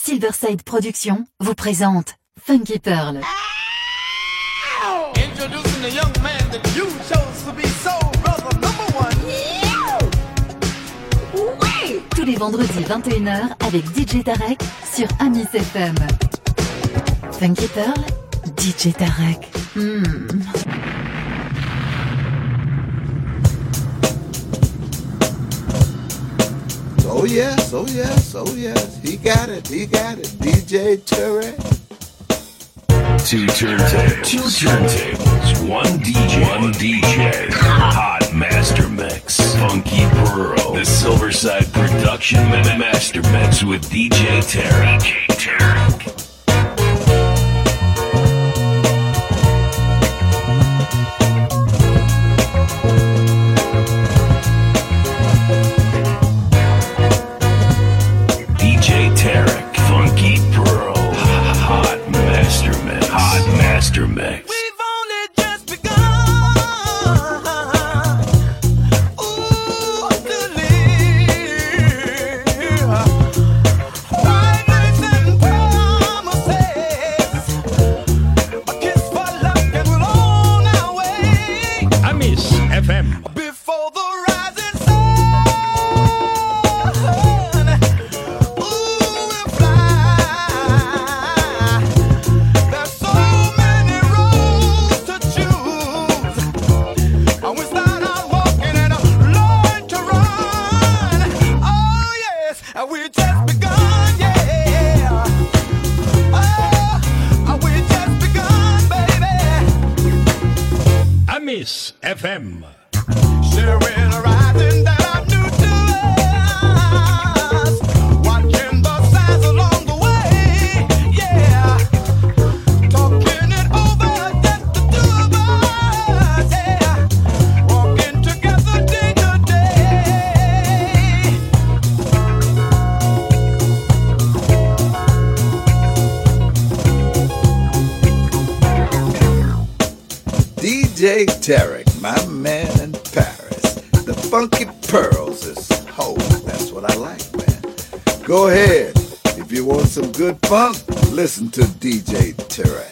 Silverside Productions vous présente Funky Pearl. Introducing the young man that you chose to be soul brother number one. Tous les vendredis 21h avec DJ Tarek sur Amis FM. Funky Pearl, DJ Tarek. Hmm. Oh yes, oh yes, oh yes. He got it, he got it. DJ Tarek. Two turntables. Two turntables. One DJ. One DJ. Hot Master Mix. Funky Pearl. The Silverside Production Master Mix with DJ Tarek. DJ Tarek. DJ Tarek, my man in Paris. The Funky Pearls is ho. That's what I like, man. Go ahead. If you want some good funk, listen to DJ Tarek.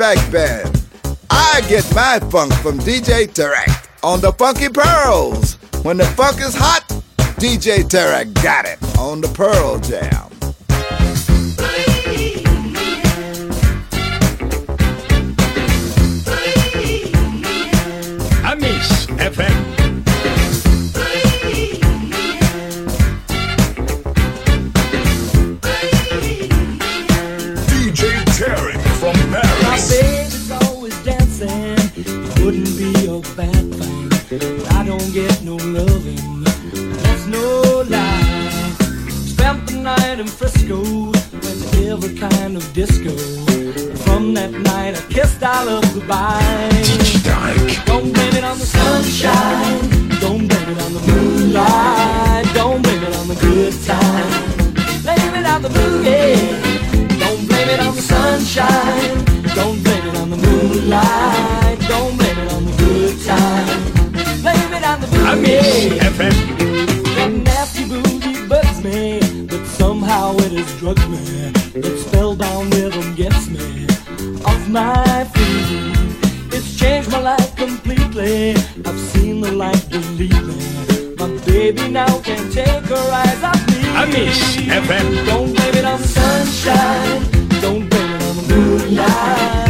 Back Band. I get my funk from DJ Tarek on the Funky Pearls. When the funk is hot, DJ Tarek got it on the Pearl Jam. drugs me. down spellbound rhythm gets me off my feet. It's changed my life completely. I've seen the light believe me. My baby now can take her eyes off me. Amish FM. Don't blame it on sunshine. Don't blame it on the moonlight.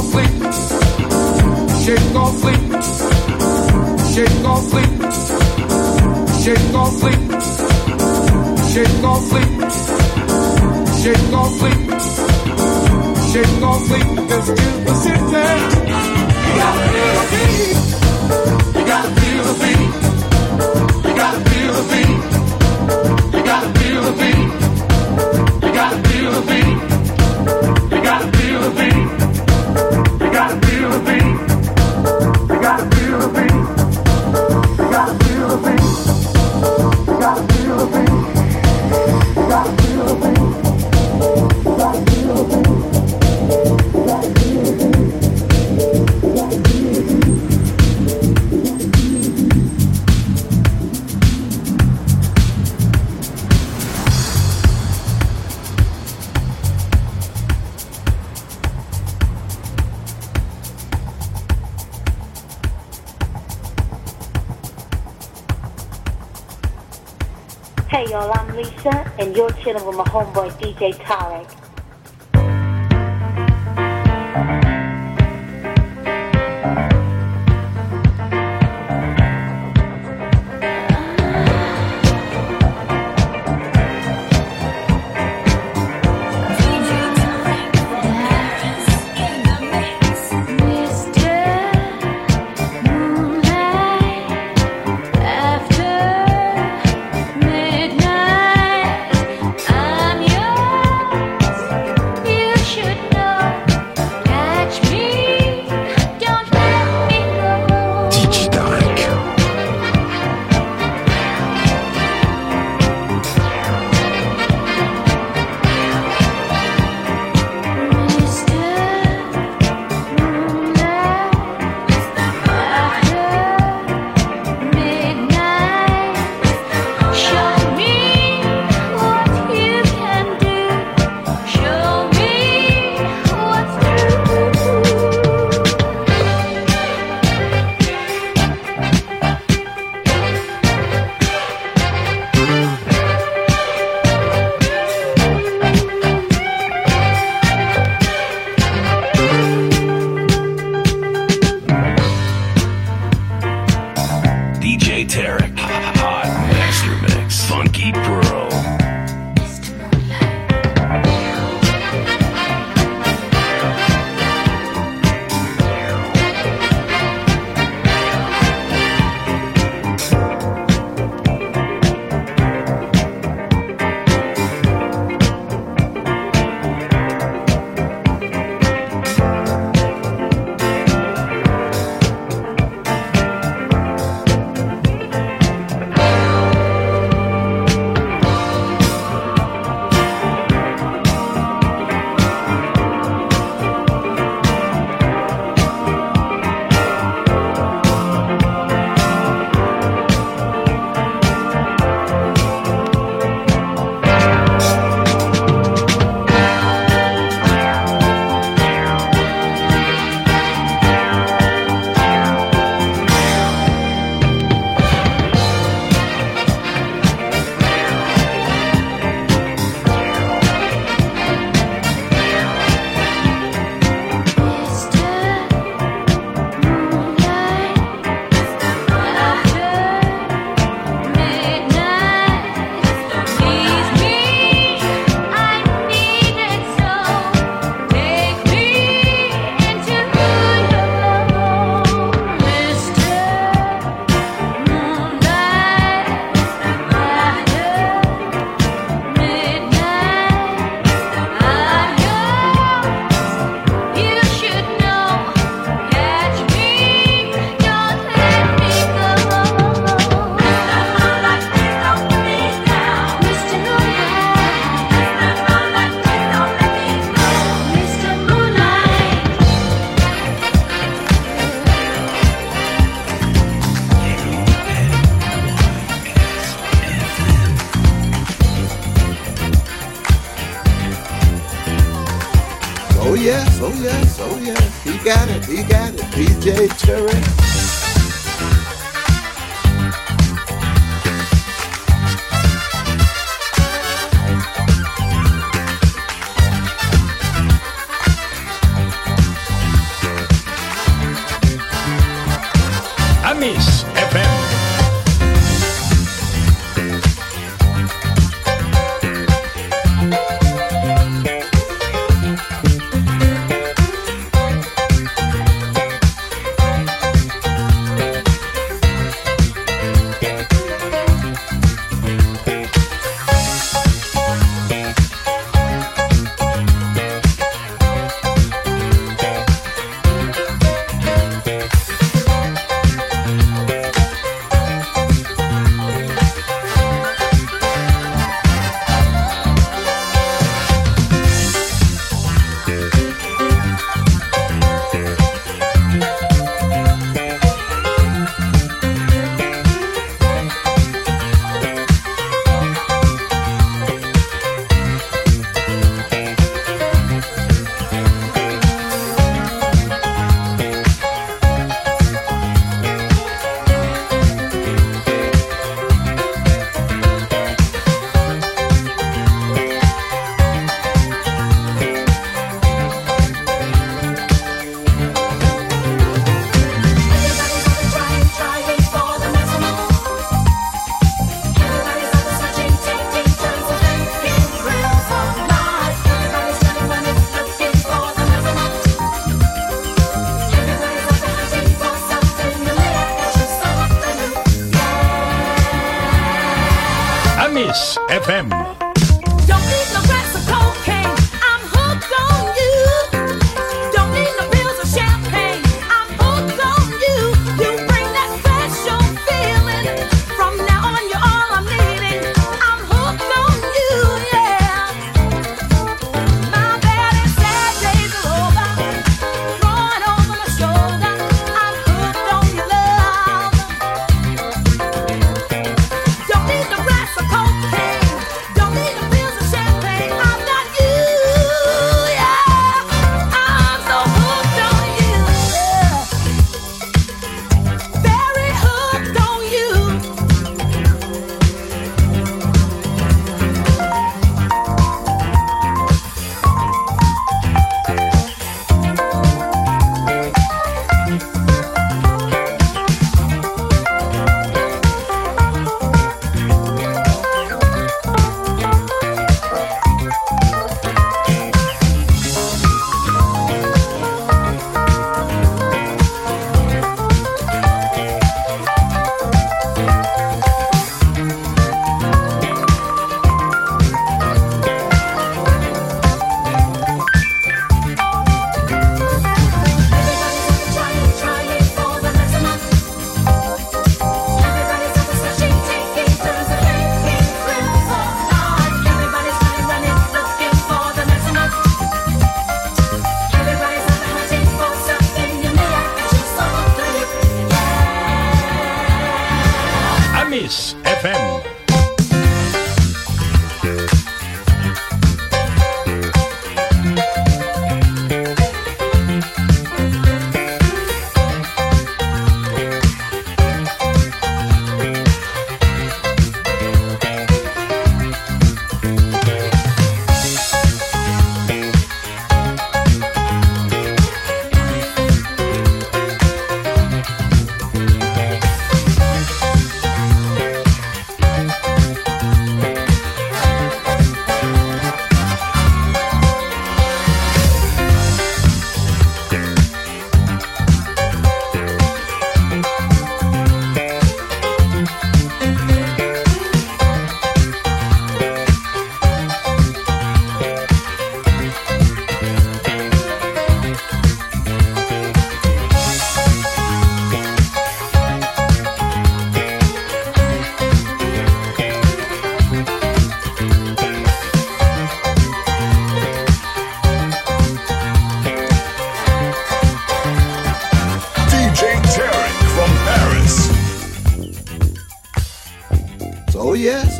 shake off it, shake off it, shake off it, shake off it, shake off it, shake off it, cause you were sitting. You gotta feel the beat. You gotta feel the beat. You gotta feel the beat. You gotta feel the beat. You gotta feel the beat. You gotta feel the beat. my homeboy DJ Tarek.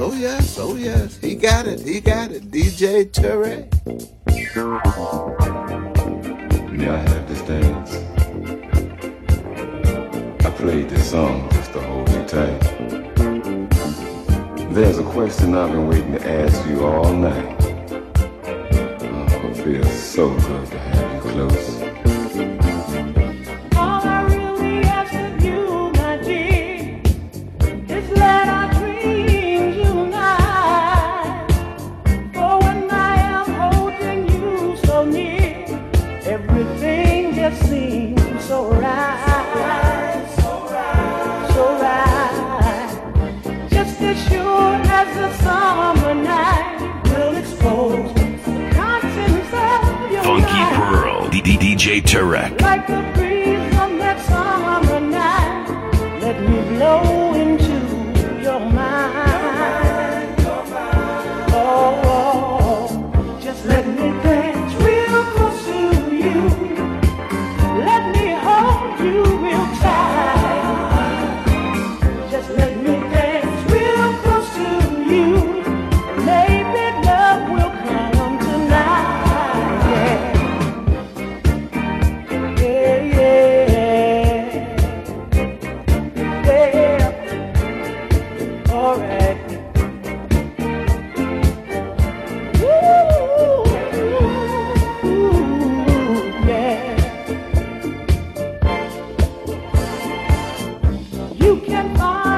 oh yes, oh yes. He got it, he got it. DJ Terry. Now I have this dance. I played this song just to hold you tight. There's a question I've been waiting to ask you all night. Oh, it feels so good to have you close. you can find.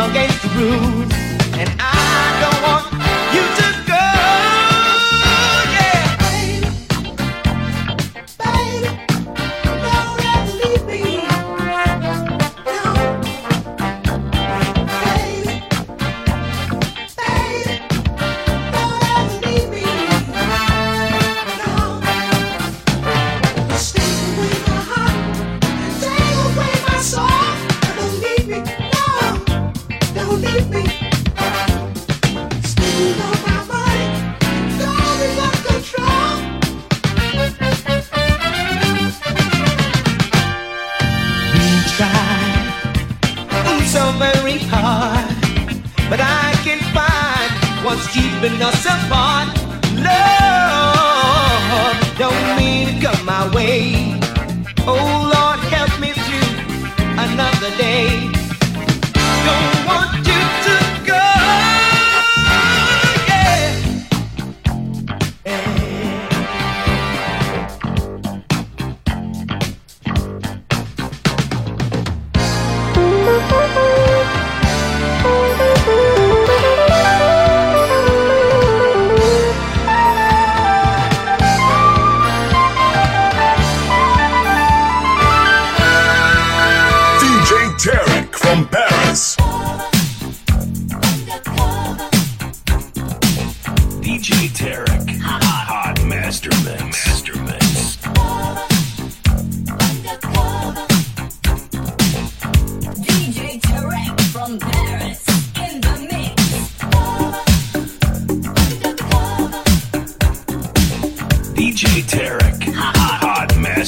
against the rules, and I.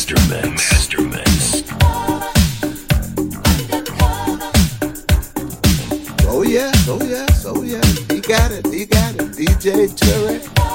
Master Mix. Master Mix. Oh yeah, oh yeah, oh yeah. He got it, he got it. DJ Tarek.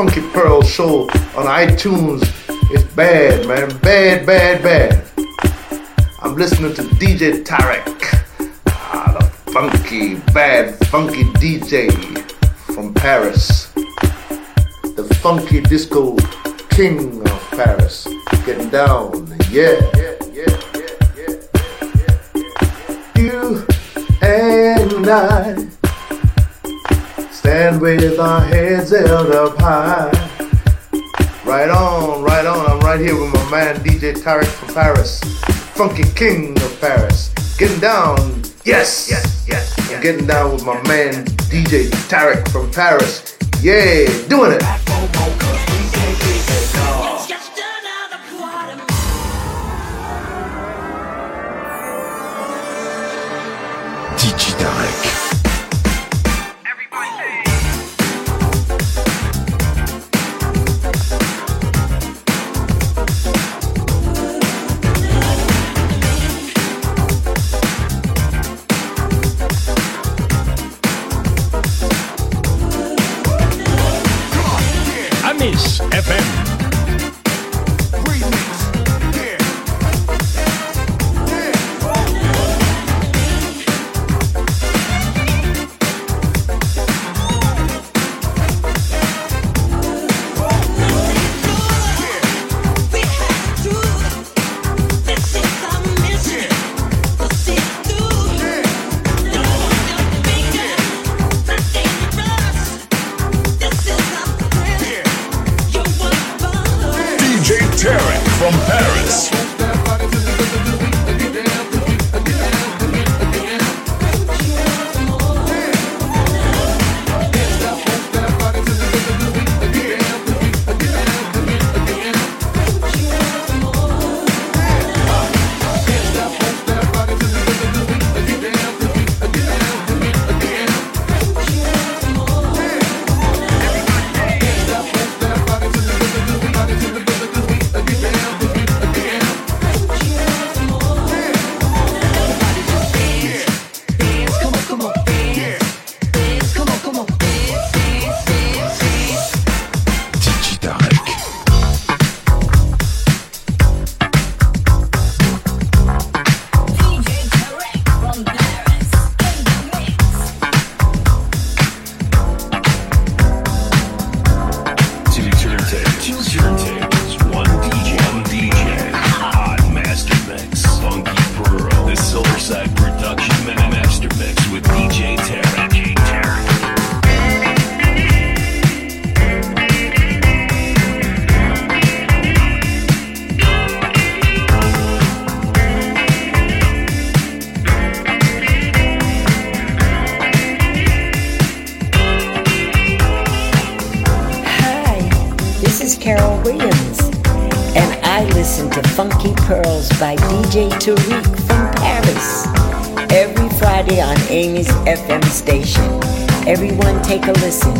Funky Pearl show on iTunes. It's bad, man. Bad, bad, bad. I'm listening to DJ Tarek. Ah, the funky, bad, funky DJ from Paris. The funky disco king of Paris. Getting down, yeah. Yeah, yeah, yeah, yeah, yeah, yeah, yeah. You and I stand with our uh, heads held up high. Right on, right on. I'm right here with my man DJ Tarek from Paris, funky king of Paris. Getting down, yes, yes, yes. I'm getting down with my man DJ Tarek from Paris. Yeah, doing it. Take a listen.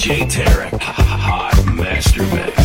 DJ Tarek, Hot Master Mix,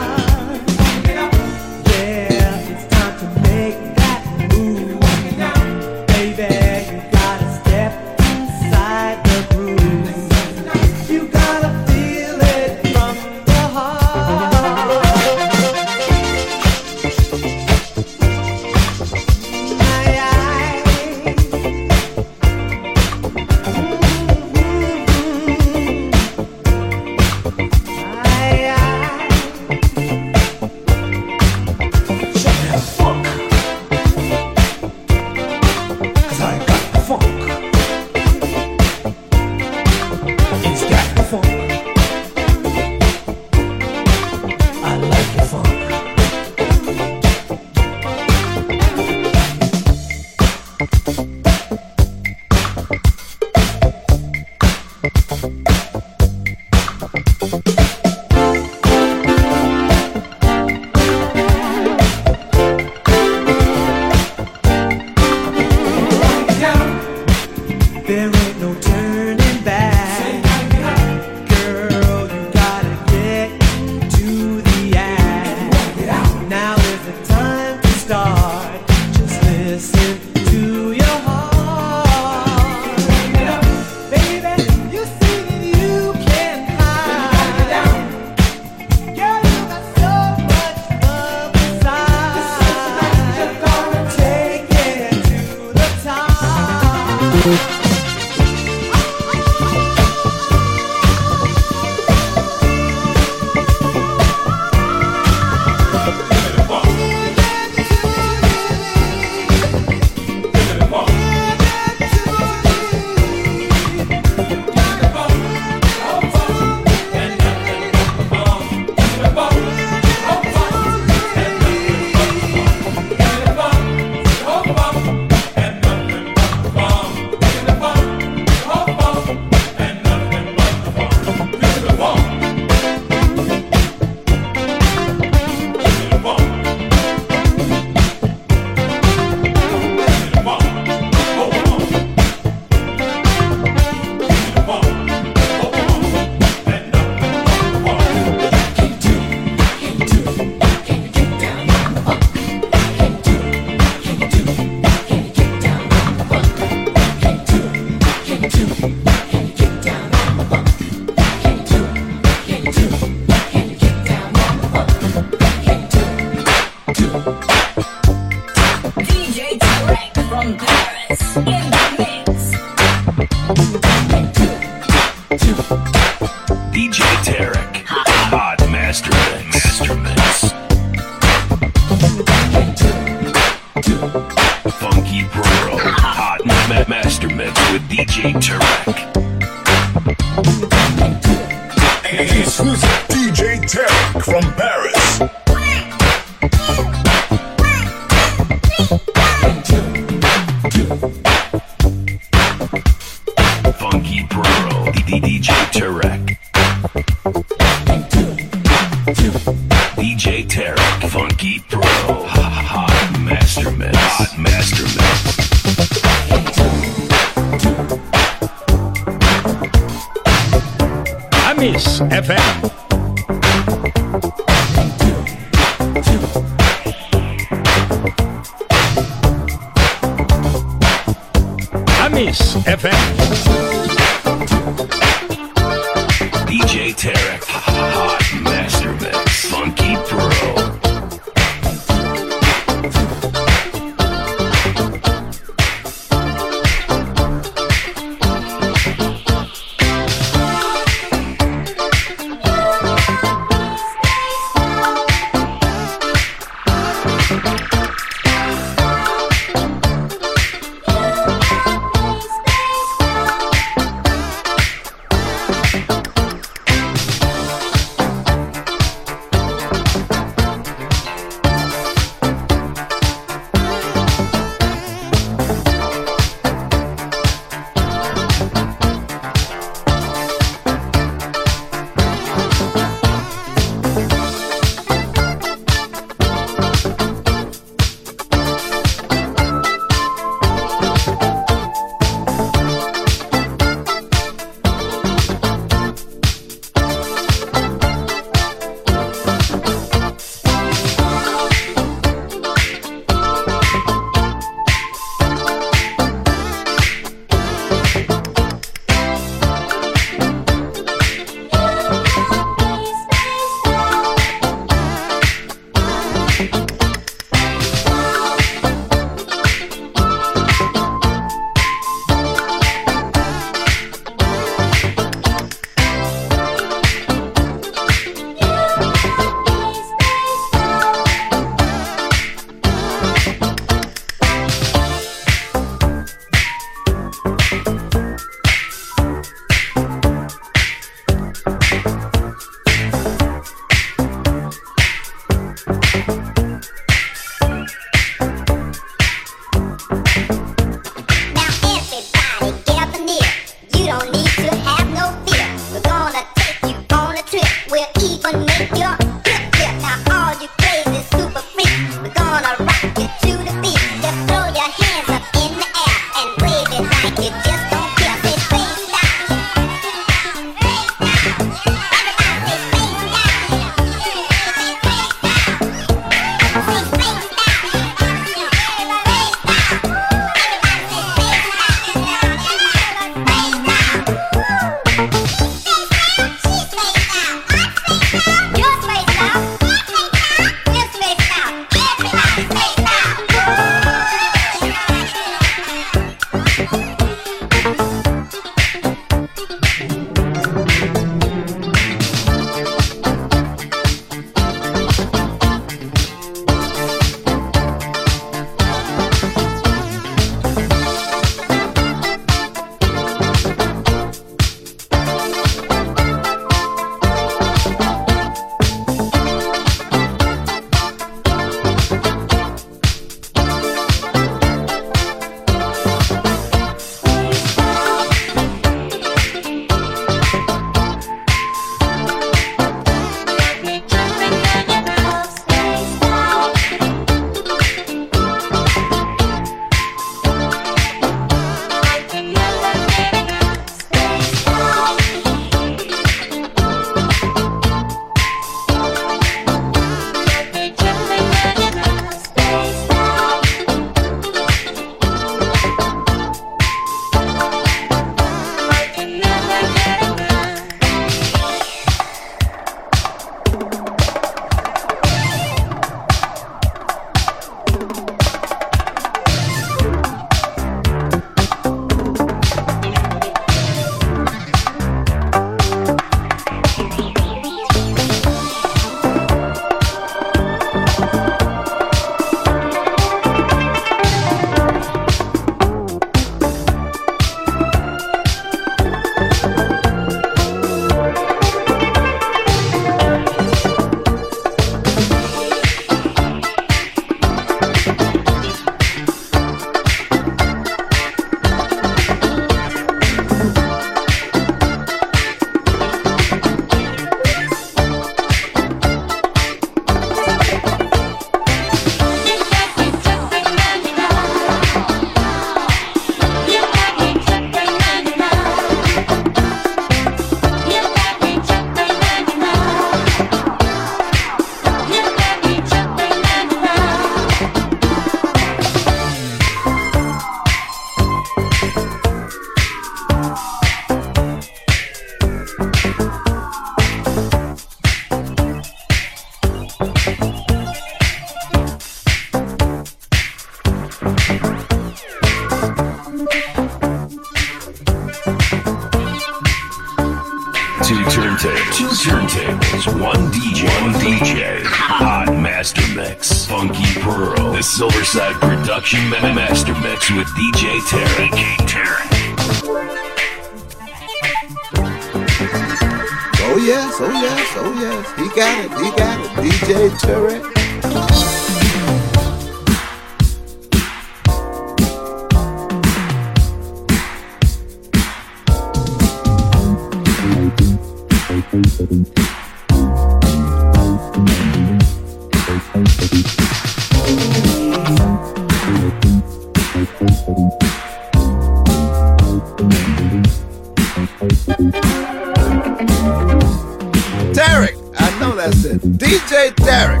Derek, I know that's it. DJ Derek.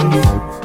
DJ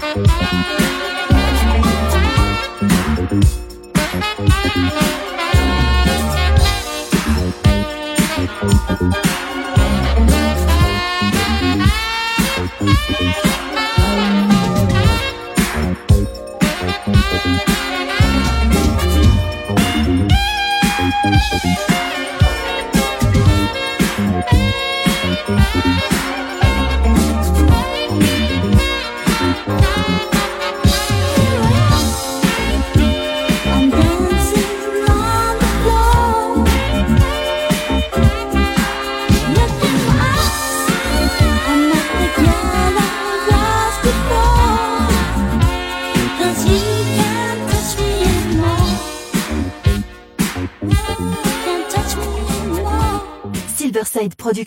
Música